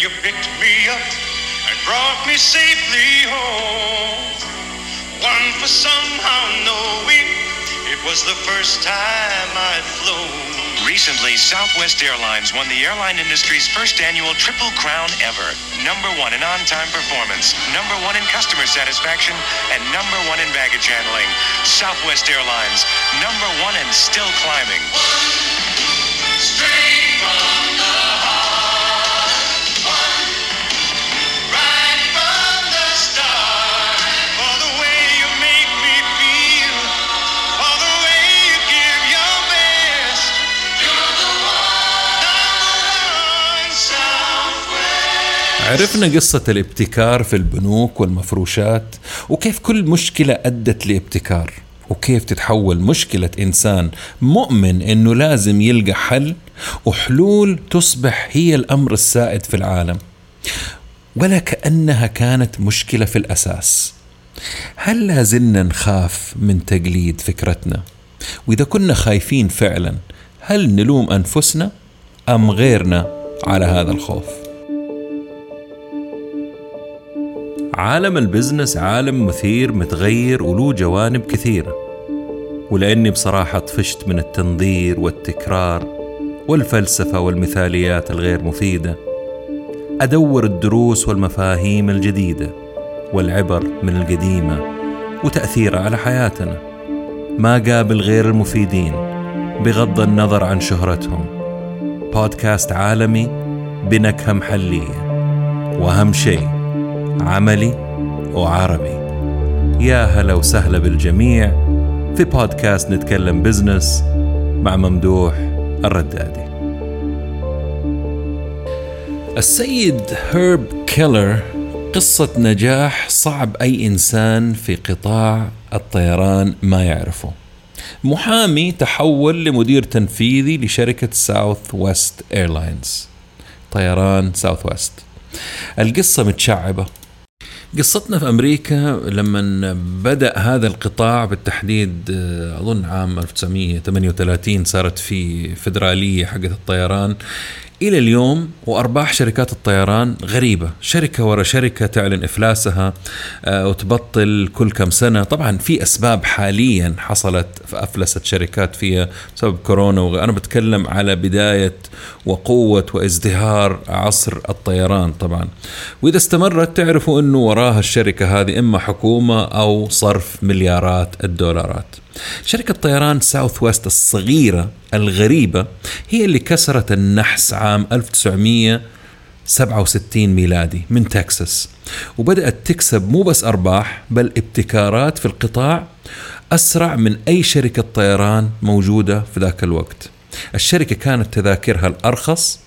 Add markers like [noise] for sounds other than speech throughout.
you picked me up and brought me safely home. One for somehow knowing it was the first time I'd flown. Recently, Southwest Airlines won the airline industry's first annual Triple Crown ever. Number one in on-time performance, number one in customer satisfaction, and number one in baggage handling. Southwest Airlines, number one and still climbing. عرفنا قصة الابتكار في البنوك والمفروشات وكيف كل مشكلة أدت لابتكار وكيف تتحول مشكلة إنسان مؤمن إنه لازم يلقى حل وحلول تصبح هي الأمر السائد في العالم. ولا كأنها كانت مشكلة في الأساس. هل لازلنا نخاف من تقليد فكرتنا؟ وإذا كنا خايفين فعلا هل نلوم أنفسنا أم غيرنا على هذا الخوف؟ عالم البزنس عالم مثير متغير وله جوانب كثيرة. ولأني بصراحة طفشت من التنظير والتكرار والفلسفة والمثاليات الغير مفيدة. أدور الدروس والمفاهيم الجديدة والعبر من القديمة وتأثيرها على حياتنا. ما قابل غير المفيدين بغض النظر عن شهرتهم. بودكاست عالمي بنكهة محلية. وأهم شيء عملي وعربي يا هلا وسهلا بالجميع في بودكاست نتكلم بزنس مع ممدوح الردادي. السيد هيرب كيلهر قصة نجاح صعب أي إنسان في قطاع الطيران ما يعرفه. محامي تحول لمدير تنفيذي لشركة ساوث ويست Airlines طيران ساوث ويست القصة متشعبة. قصتنا في أمريكا لما بدأ هذا القطاع بالتحديد آه، أظن عام 1938 صارت في فدرالية حقت الطيران. إلى اليوم وأرباح شركات الطيران غريبة، شركة ورا شركة تعلن إفلاسها آه، وتبطل كل كم سنة، طبعا في أسباب حاليا حصلت فافلست شركات فيها بسبب كورونا وغ... أنا بتكلم على بداية وقوة وازدهار عصر الطيران طبعا. وإذا استمرت تعرفوا إنه وراها الشركة هذه إما حكومة أو صرف مليارات الدولارات. شركة طيران ساوث ويست الصغيرة الغريبة هي اللي كسرت النحس عام 1967 ميلادي من تكساس. وبدأت تكسب مو بس أرباح بل ابتكارات في القطاع أسرع من أي شركة طيران موجودة في ذاك الوقت. الشركة كانت تذاكرها الأرخص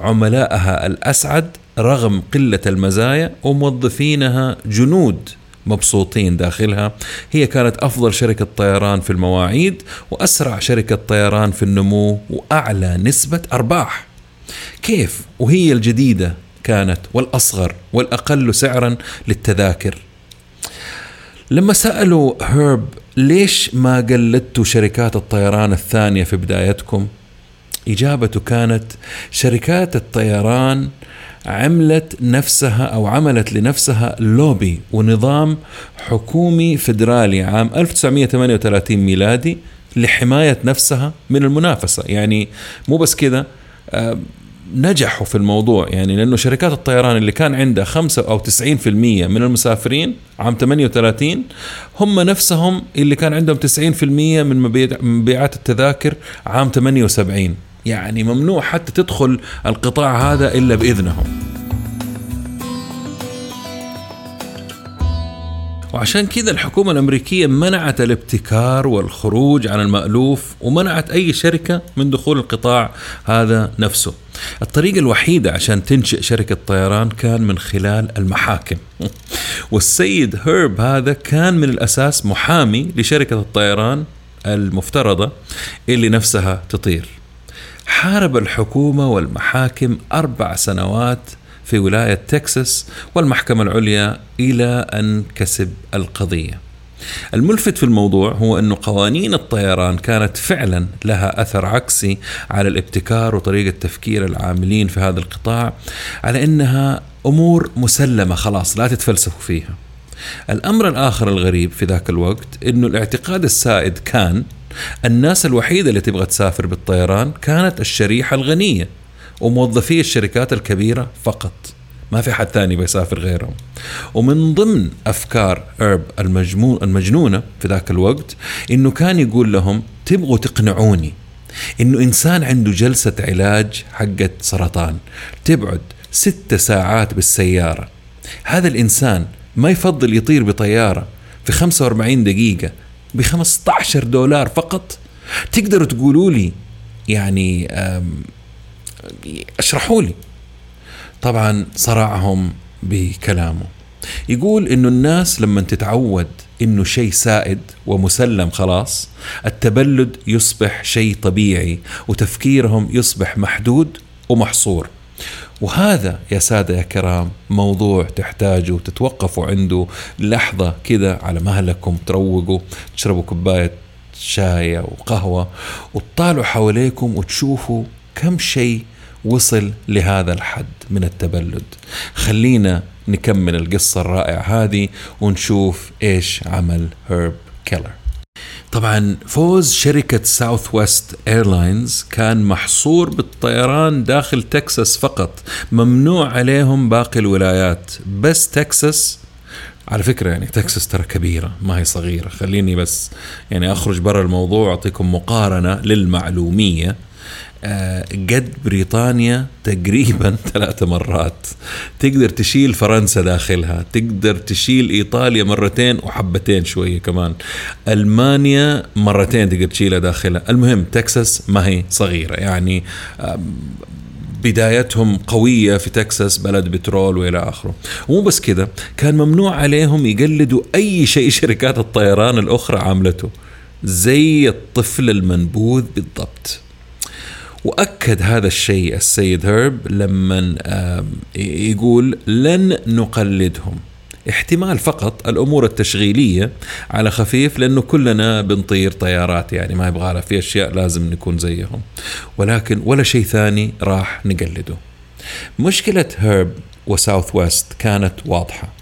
عملائها الأسعد رغم قلة المزايا وموظفينها جنود. مبسوطين داخلها. هي كانت أفضل شركة طيران في المواعيد وأسرع شركة طيران في النمو وأعلى نسبة أرباح. كيف؟ وهي الجديدة كانت والأصغر والأقل سعرا للتذاكر. لما سألوا هيرب ليش ما قلدتوا شركات الطيران الثانية في بدايتكم إجابته كانت شركات الطيران عملت نفسها أو عملت لنفسها لوبي ونظام حكومي فدرالي عام 1938 ميلادي لحماية نفسها من المنافسة. يعني مو بس كذا آه، نجحوا في الموضوع. يعني لأنه شركات الطيران اللي كان عندها 5 أو 90% من المسافرين عام 38 هم نفسهم اللي كان عندهم 90% من مبيع- مبيعات التذاكر عام 78 يعني ممنوع حتى تدخل القطاع هذا إلا بإذنهم. وعشان كذا الحكومة الأمريكية منعت الابتكار والخروج عن المألوف ومنعت أي شركة من دخول القطاع هذا نفسه. الطريقة الوحيدة عشان تنشئ شركة طيران كان من خلال المحاكم. [laughs] والسيد هيرب هذا كان من الأساس محامي لشركة الطيران المفترضة اللي نفسها تطير. حارب الحكومة والمحاكم أربع سنوات في ولاية تكساس والمحكمة العليا إلى أن كسب القضية. الملفت في الموضوع هو أنه قوانين الطيران كانت فعلا لها أثر عكسي على الابتكار وطريقة تفكير العاملين في هذا القطاع على أنها أمور مسلمة خلاص لا تتفلسفوا فيها. الأمر الآخر الغريب في ذاك الوقت أنه الاعتقاد السائد كان الناس الوحيدة اللي تبغى تسافر بالطيران كانت الشريحة الغنية وموظفي الشركات الكبيرة فقط. ما في حد ثاني بيسافر غيرهم. ومن ضمن أفكار إرب المجنونة في ذاك الوقت إنه كان يقول لهم تبغوا تقنعوني إنه إنسان عنده جلسة علاج حقت سرطان. تبعد ست ساعات بالسيارة. هذا الإنسان ما يفضل يطير بطيارة في 45 دقيقة ب 15 دولار فقط. تقدروا تقولوا لي يعني اشرحوا لي. طبعا صرعهم بكلامه. يقول إنه الناس لما تتعود إنه شيء سائد ومسلم خلاص التبلد يصبح شيء طبيعي وتفكيرهم يصبح محدود ومحصور. وهذا يا سادة يا كرام موضوع تحتاجوا تتوقفوا عنده لحظة كده على مهلكم تروقوا تشربوا كوباية شاي أو قهوة وتطالعوا حواليكم وتشوفوا كم شيء وصل لهذا الحد من التبلد. خلينا نكمل القصة الرائعة هذه ونشوف إيش عمل هيرب كيلهر. طبعا فوز شركة ساوث ويست Airlines كان محصور بالطيران داخل تكساس فقط ممنوع عليهم باقي الولايات. بس تكساس على فكرة يعني تكساس ترى كبيرة ما هي صغيرة. خليني بس يعني أخرج برا الموضوع أعطيكم مقارنة للمعلومية. قد بريطانيا تقريبا [laughs] ثلاث مرات. تقدر تشيل فرنسا داخلها تقدر تشيل إيطاليا مرتين وحبتين شوية كمان. ألمانيا مرتين تقدر تشيلها داخلها. المهم تكساس ما هي صغيرة. يعني بدايتهم قوية في تكساس بلد بترول وإلى آخره. ومو بس كده كان ممنوع عليهم يقلدوا أي شيء [laughs] شركات الطيران الأخرى عاملته. زي الطفل المنبوذ بالضبط. وأكد هذا الشيء السيد هيرب لما يقول لن نقلدهم. احتمال فقط الأمور التشغيلية على خفيف لأنه كلنا بنطير طيارات يعني ما يبغى في أشياء لازم نكون زيهم. ولكن ولا شيء ثاني راح نقلده. مشكلة هيرب وساوث ويست كانت واضحة.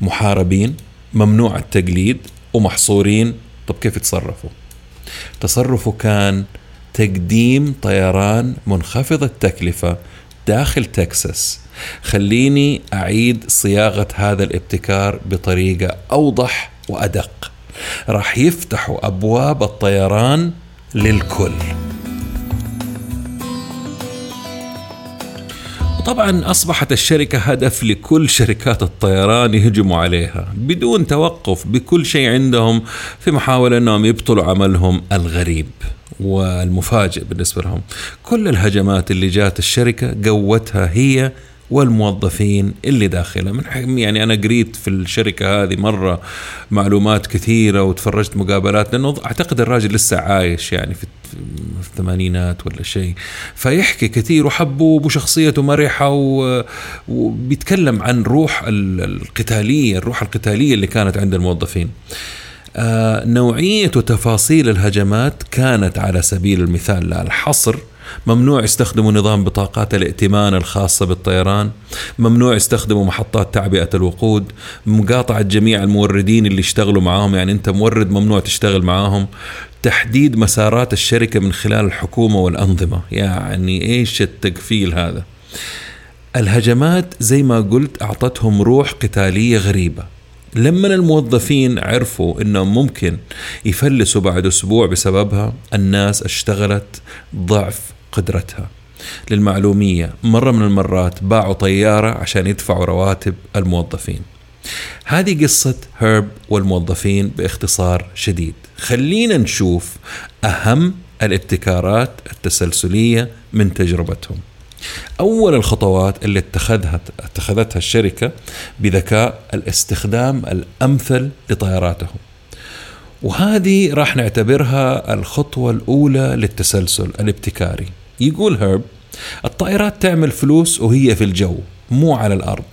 محاربين ممنوع التقليد ومحصورين. طب كيف يتصرفوا؟ تصرفه كان تقديم طيران منخفض التكلفة داخل تكساس. خليني أعيد صياغة هذا الابتكار بطريقة أوضح وأدق. راح يفتحوا أبواب الطيران للكل. طبعا أصبحت الشركة هدف لكل شركات الطيران يهجموا عليها بدون توقف بكل شيء عندهم في محاولة أنهم يبطلوا عملهم الغريب. والمفاجئ بالنسبة لهم. كل الهجمات اللي جات الشركة قوتها هي والموظفين اللي داخلها. من يعني أنا قريت في الشركة هذه مرة معلومات كثيرة وتفرجت مقابلات لأنه أعتقد الراجل لسه عايش يعني في الثمانينات ولا شيء. فيحكي كثير وحبوب وشخصيته مرحة وبيتكلم عن روح ال- القتالية الروح القتالية اللي كانت عند الموظفين. نوعية وتفاصيل الهجمات كانت على سبيل المثال الحصر ممنوع يستخدموا نظام بطاقات الائتمان الخاصة بالطيران ممنوع يستخدموا محطات تعبئة الوقود مقاطعة جميع الموردين اللي يشتغلوا معاهم يعني أنت مورد ممنوع تشتغل معاهم. تحديد مسارات الشركة من خلال الحكومة والأنظمة يعني إيش التقفيل هذا؟ الهجمات زي ما قلت أعطتهم روح قتالية غريبة. لما الموظفين عرفوا انهم ممكن يفلسوا بعد أسبوع بسببها الناس اشتغلت ضعف قدرتها. للمعلومية مرة من المرات باعوا طيارة عشان يدفعوا رواتب الموظفين. هذه قصة هيرب والموظفين باختصار شديد. خلينا نشوف أهم الابتكارات التسلسلية من تجربتهم. أول الخطوات اللي اتخذها اتخذتها الشركة بذكاء الاستخدام الأمثل لطياراتهم. وهذه راح نعتبرها الخطوة الأولى للتسلسل الابتكاري. يقول هيرب الطائرات تعمل فلوس وهي في الجو مو على الأرض.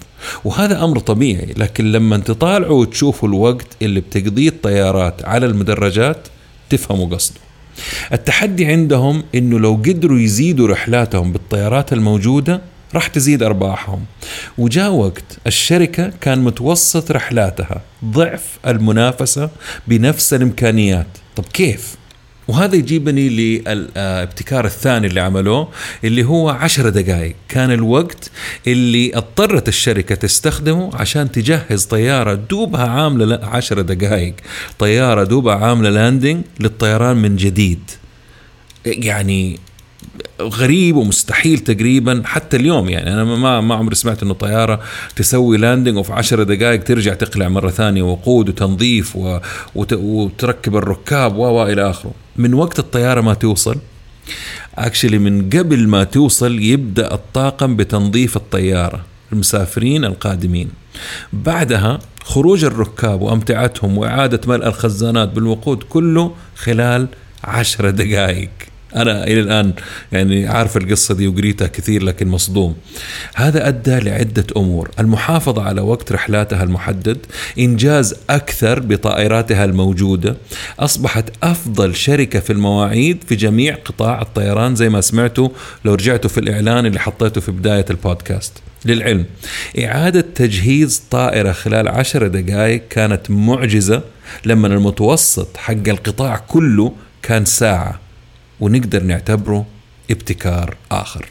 وهذا أمر طبيعي لكن لما تطالعوا وتشوفوا الوقت اللي بتقضيه الطيارات على المدرجات تفهموا قصده. التحدي عندهم إنه لو قدروا يزيدوا رحلاتهم بالطيارات الموجودة راح تزيد أرباحهم. وجاء وقت الشركة كان متوسط رحلاتها ضعف المنافسة بنفس الإمكانيات. طب كيف؟ وهذا يجيبني للابتكار الثاني اللي عملوه اللي هو عشر دقائق كان الوقت اللي اضطرت الشركة تستخدمه عشان تجهز طيارة دوبها عاملة عشر دقائق طيارة دوبها عاملة لاندنج للطيران من جديد. يعني غريب ومستحيل تقريبا حتى اليوم. يعني أنا ما ما عمري سمعت إنه طيارة تسوي landing وفي عشر دقائق ترجع تقلع مرة ثانية وقود وتنظيف. وتركب الركاب و إلى آخره. من وقت الطيارة ما توصل actually من قبل ما توصل يبدأ الطاقم بتنظيف الطيارة المسافرين القادمين. بعدها خروج الركاب وأمتعتهم وإعادة ملء الخزانات بالوقود كله خلال عشر دقائق. أنا إلى الآن يعني عارف القصة دي وقريتها كثير لكن مصدوم. هذا أدى لعدة أمور. المحافظة على وقت رحلاتها المحدد إنجاز أكثر بطائراتها الموجودة أصبحت أفضل شركة في المواعيد في جميع قطاع الطيران زي ما سمعتوا لو رجعتوا في الإعلان اللي حطيته في بداية البودكاست. للعلم إعادة تجهيز طائرة خلال عشر دقائق كانت معجزة لما المتوسط حق القطاع كله كان ساعة. ونقدر نعتبره ابتكار آخر.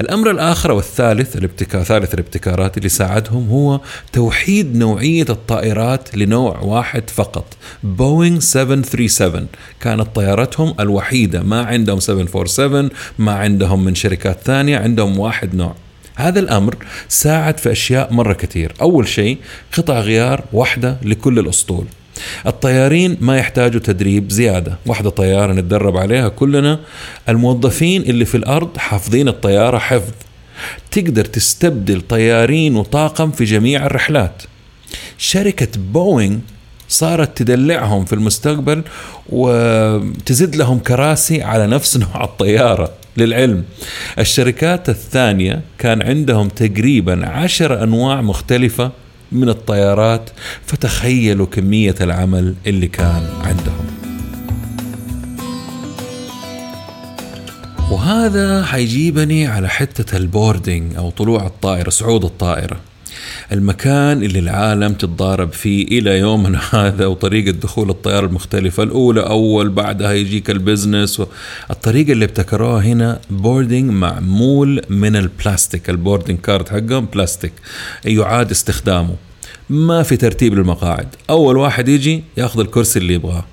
الأمر الآخر والثالث الابتكار ثالث الابتكارات اللي ساعدهم هو توحيد نوعية الطائرات لنوع واحد فقط بوينغ 737 كانت طيارتهم الوحيدة ما عندهم 747 ما عندهم من شركات ثانية عندهم واحد نوع. هذا الأمر ساعد في أشياء مرة كثير. أول شيء قطع غيار واحدة لكل الأسطول. الطيارين ما يحتاجوا تدريب زيادة. واحدة طيارة نتدرب عليها كلنا. الموظفين اللي في الأرض حافظين الطيارة حفظ. تقدر تستبدل طيارين وطاقم في جميع الرحلات. شركة بوينغ صارت تدلعهم في المستقبل وتزيد لهم كراسي على نفس [laughs] نوع الطيارة للعلم. الشركات الثانية كان عندهم تقريبا عشر أنواع مختلفة من الطيارات فتخيلوا كمية العمل اللي كان عندهم. وهذا حيجيبني على حتة ال boarding أو طلوع الطائرة صعود الطائرة. المكان اللي العالم تتضارب فيه إلى يومنا [laughs] هذا وطريقة دخول الطيارة المختلفة الأولى أول بعدها يجيك ال business الطريقة اللي ابتكروها هنا boarding معمول من البلاستيك ال boarding card حقهم بلاستيك يعاد استخدامه. ما في ترتيب للمقاعد. أول واحد يجي ياخذ الكرسي اللي يبغاه.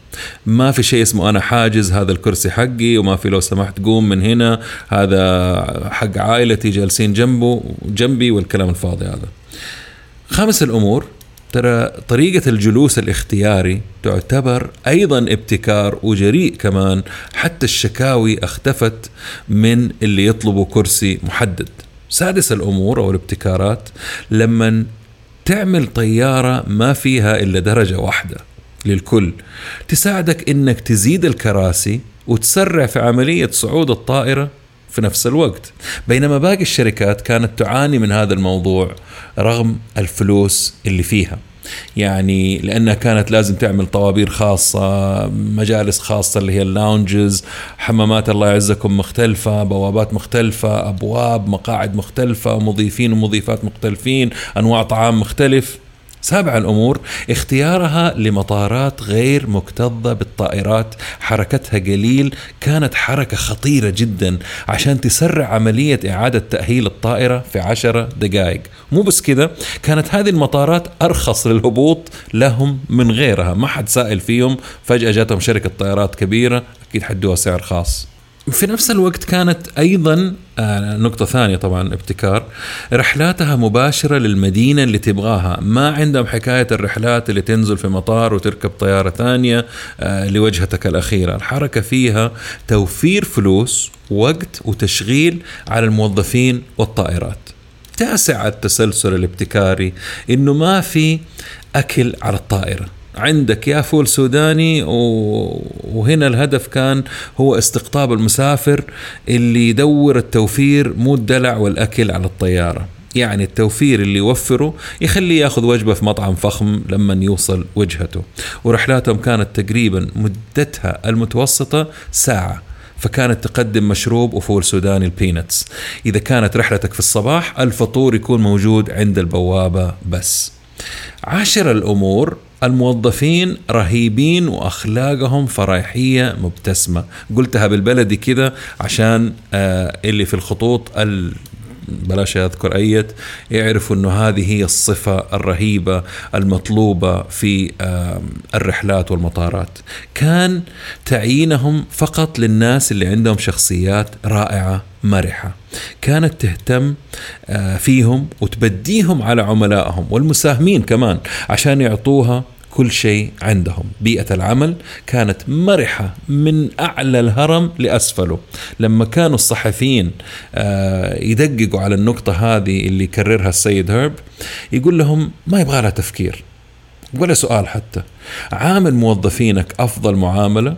ما في شيء اسمه أنا حاجز هذا الكرسي حقي وما في لو سمحت قوم من هنا هذا حق عائلتي جالسين جنبه جنبي والكلام الفاضي هذا. خامس الأمور. ترى طريقة الجلوس الاختياري تعتبر أيضا ابتكار وجريء كمان. حتى الشكاوي اختفت من اللي يطلبوا كرسي محدد. سادس الأمور أو الابتكارات لما تعمل طيارة ما فيها إلا درجة واحدة للكل. تساعدك إنك تزيد الكراسي وتسرع في عملية صعود الطائرة في نفس الوقت. بينما باقي الشركات كانت تعاني من هذا الموضوع رغم الفلوس اللي فيها. يعني لأنها كانت لازم تعمل طوابير خاصة مجالس خاصة اللي هي اللاونجز حمامات الله يعزكم مختلفة بوابات مختلفة أبواب مقاعد مختلفة مضيفين ومضيفات مختلفين أنواع طعام مختلف. سابع الأمور اختيارها لمطارات غير مكتظة بالطائرات. حركتها قليل كانت حركة خطيرة جدا. عشان تسرع عملية إعادة تأهيل الطائرة في عشرة دقائق. مو بس كذا كانت هذه المطارات أرخص للهبوط لهم من غيرها. ما حد سائل فيهم. فجأة جاتهم شركة طيارات كبيرة أكيد حدوها سعر خاص. في نفس الوقت كانت أيضا آه، نقطة ثانية طبعا ابتكار. رحلاتها مباشرة للمدينة اللي تبغاها. ما عندهم حكاية الرحلات اللي تنزل في مطار وتركب طيارة ثانية آه، لوجهتك الأخيرة. الحركة فيها توفير فلوس وقت وتشغيل على الموظفين والطائرات. تاسع التسلسل الابتكاري إنه ما في أكل على الطائرة. عندك يا فول سوداني وهنا الهدف كان هو استقطاب المسافر اللي يدور التوفير مو الدلع والأكل على الطيارة. يعني التوفير اللي يوفره يخليه ياخذ وجبة في مطعم فخم لما يوصل وجهته. ورحلاتهم كانت تقريبا مدتها المتوسطة ساعة فكانت تقدم مشروب وفول سوداني ال peanuts إذا كانت رحلتك في الصباح الفطور يكون موجود عند البوابة بس. عاشر الأمور الموظفين رهيبين وأخلاقهم فرايحيه مبتسمة. قلتها بالبلدي كذا عشان آه اللي في الخطوط ال بلاش أذكر أيت يعرفوا إنه هذه هي الصفة الرهيبة المطلوبة في الرحلات والمطارات. كان تعيينهم فقط للناس اللي عندهم شخصيات رائعة مرحة. كانت تهتم آه، فيهم وتبديهم على عملائهم والمساهمين كمان عشان يعطوها كل شيء عندهم. بيئة العمل كانت مرحة من أعلى الهرم لأسفله. لما كانوا الصحفيين آه، يدققوا على النقطة هذه اللي يكررها السيد هيرب يقول لهم ما يبغى لها تفكير ولا سؤال حتى. عامل موظفينك أفضل معاملة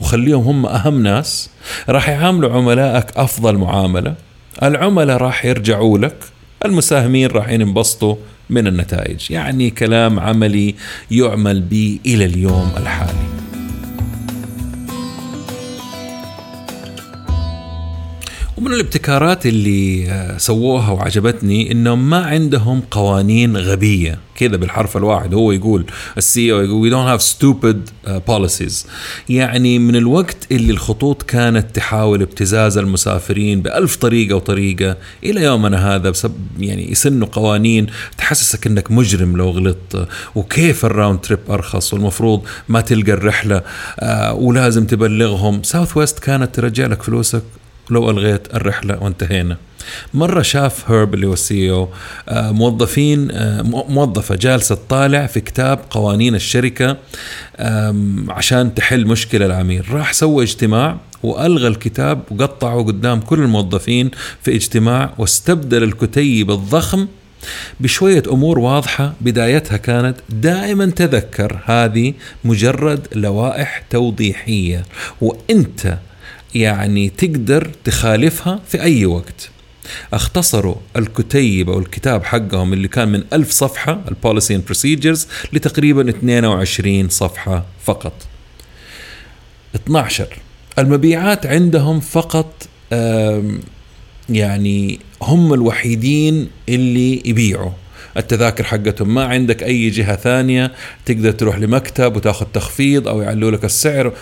وخليهم هم أهم ناس راح يعاملوا عملائك أفضل معاملة العملاء راح يرجعوا لك المساهمين راح ينبسطوا من النتائج. يعني كلام عملي يعمل به إلى اليوم الحالي. ومن الابتكارات اللي آه، سووها وعجبتني انهم ما عندهم قوانين غبية. كذا بالحرف الواحد هو يقول ال CEO يقول don't have stupid uh, policies. يعني من الوقت اللي الخطوط كانت تحاول ابتزاز المسافرين بألف طريقة وطريقة إلى يومنا هذا بسبب يعني يسنوا قوانين تحسسك إنك مجرم لو غلطت. وكيف ال round trip أرخص؟ والمفروض ما تلقى الرحلة آه ولازم تبلغهم. ساوث ويست كانت ترجع لك فلوسك لو ألغيت الرحلة وانتهينا. مرة شاف هيرب اللي هو ال CEO موظفين آه، مو- موظفة جالسة تطالع في كتاب قوانين الشركة آم، عشان تحل مشكلة العميل. راح سوى اجتماع وألغى الكتاب وقطعه قدام كل الموظفين في اجتماع واستبدل الكتيب الضخم بشوية أمور واضحة بدايتها كانت دائما تذكر هذه مجرد لوائح توضيحية. وأنت يعني تقدر تخالفها في أي وقت. اختصروا الكتيب أو الكتاب حقهم اللي كان من ألف صفحة ال policy and procedures لتقريبا 22 صفحة فقط. 12 المبيعات عندهم فقط يعني هم الوحيدين اللي يبيعوا. التذاكر حقتهم ما عندك أي جهة ثانية تقدر تروح لمكتب وتاخذ تخفيض أو يعلوا لك السعر.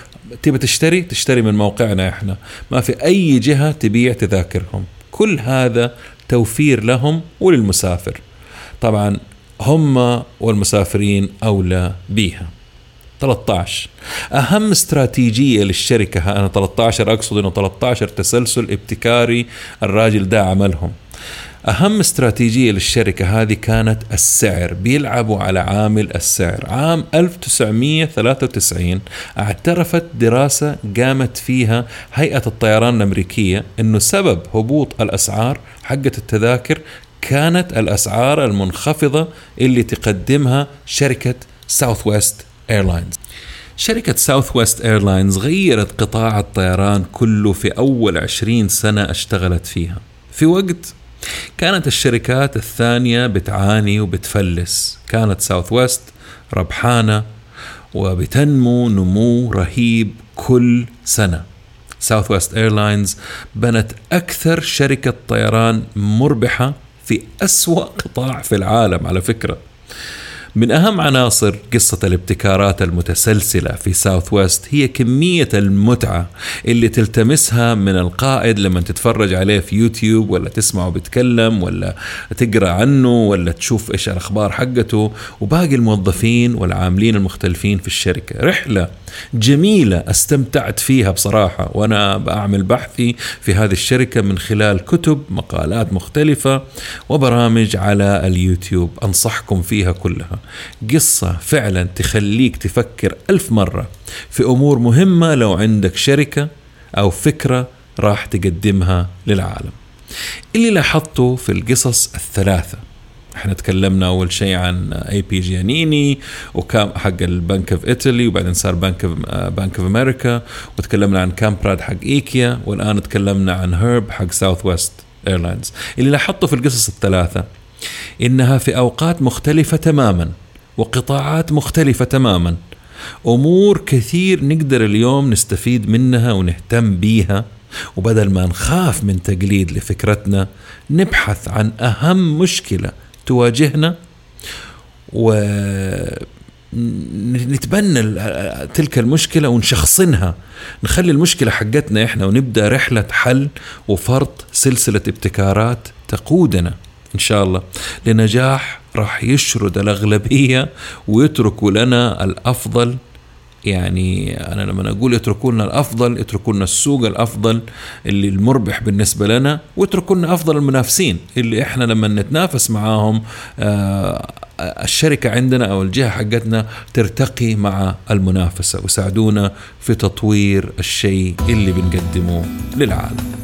تبي تشتري؟ تشتري من موقعنا إحنا. ما في أي جهة تبيع تذاكرهم. كل هذا توفير لهم وللمسافر. طبعا هم والمسافرين أولى بيها. 13 أهم استراتيجية للشركة أنا 13 أقصد إنه 13 تسلسل ابتكاري الراجل ده عملهم. أهم استراتيجية للشركة هذه كانت السعر. بيلعبوا على عامل السعر. عام 1993 اعترفت دراسة قامت فيها هيئة الطيران الأمريكية إنه سبب هبوط الأسعار حقة التذاكر كانت الأسعار المنخفضة اللي تقدمها شركة Southwest Airlines. شركة Southwest Airlines غيرت قطاع الطيران كله في أول عشرين سنة اشتغلت فيها. في وقت كانت الشركات الثانية بتعاني وبتفلس. كانت Southwest ربحانة وبتنمو نمو رهيب كل سنة. Southwest Airlines بنت أكثر شركة طيران مربحة في أسوأ قطاع في العالم على فكرة. من أهم عناصر قصة الابتكارات المتسلسلة في Southwest هي كمية المتعة اللي تلتمسها من القائد لما تتفرج عليه في يوتيوب ولا تسمعه بيتكلم ولا تقرأ عنه ولا تشوف إيش الأخبار حقته وباقي الموظفين والعاملين المختلفين في الشركة. رحلة جميلة استمتعت فيها بصراحة وأنا بعمل بحثي في هذه الشركة من خلال كتب مقالات مختلفة وبرامج على اليوتيوب أنصحكم فيها كلها. قصة فعلا تخليك تفكر ألف مرة في أمور مهمة لو عندك شركة أو فكرة راح تقدمها للعالم. اللي لاحظته في القصص الثلاثة. إحنا تكلمنا أول شيء عن A.P. Giannini وكان حق ال Bank of Italy وبعدين صار بنك Bank of America وتكلمنا عن كامبراد حق ايكيا والآن تكلمنا عن هيرب حق Southwest Airlines اللي لاحظته في القصص الثلاثة إنها في أوقات مختلفة تماما وقطاعات مختلفة تماما. أمور كثير نقدر اليوم نستفيد منها ونهتم بيها. وبدل ما نخاف من تقليد لفكرتنا نبحث عن أهم مشكلة تواجهنا ونتبنى تلك المشكلة ونشخصنها. نخلي المشكلة حقتنا إحنا ونبدأ رحلة حل وفرض سلسلة ابتكارات تقودنا إن شاء الله. لنجاح راح يشرد الأغلبية ويتركوا لنا الأفضل يعني أنا لما أقول اتركوا لنا الأفضل اتركوا لنا السوق الأفضل اللي المربح بالنسبة لنا واتركوا لنا أفضل المنافسين اللي إحنا لما نتنافس معاهم آه الشركة عندنا أو الجهة حقتنا ترتقي مع المنافسة وساعدونا في تطوير الشيء اللي بنقدمه للعالم.